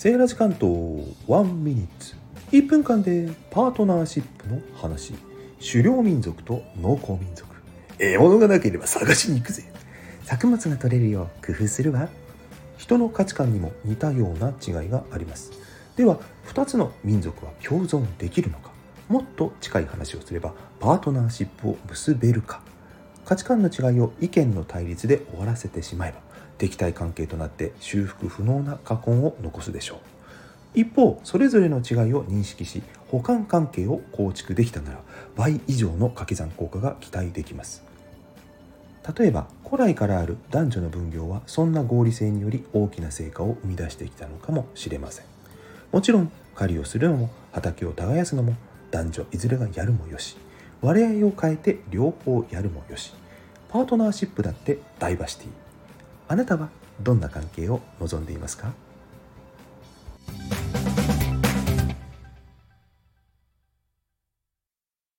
セーラジ関東1ミニッツ。1分間でパートナーシップの話。狩猟民族と農耕民族。獲物がなければ探しに行くぜ。作物が取れるよう工夫するわ。人の価値観にも似たような違いがあります。では2つの民族は共存できるのか。もっと近い話をすればパートナーシップを結べるか。価値観の違いを意見の対立で終わらせてしまえば敵対関係となって修復不能な禍根を残すでしょう。一方それぞれの違いを認識し補完関係を構築できたなら倍以上の掛け算効果が期待できます。例えば古来からある男女の分業はそんな合理性により大きな成果を生み出してきたのかもしれません。もちろん狩りをするのも畑を耕すのも男女いずれがやるもよし。割合を変えて両方やるもよし。パートナーシップだってダイバーシティ。あなたはどんな関係を望んでいますか？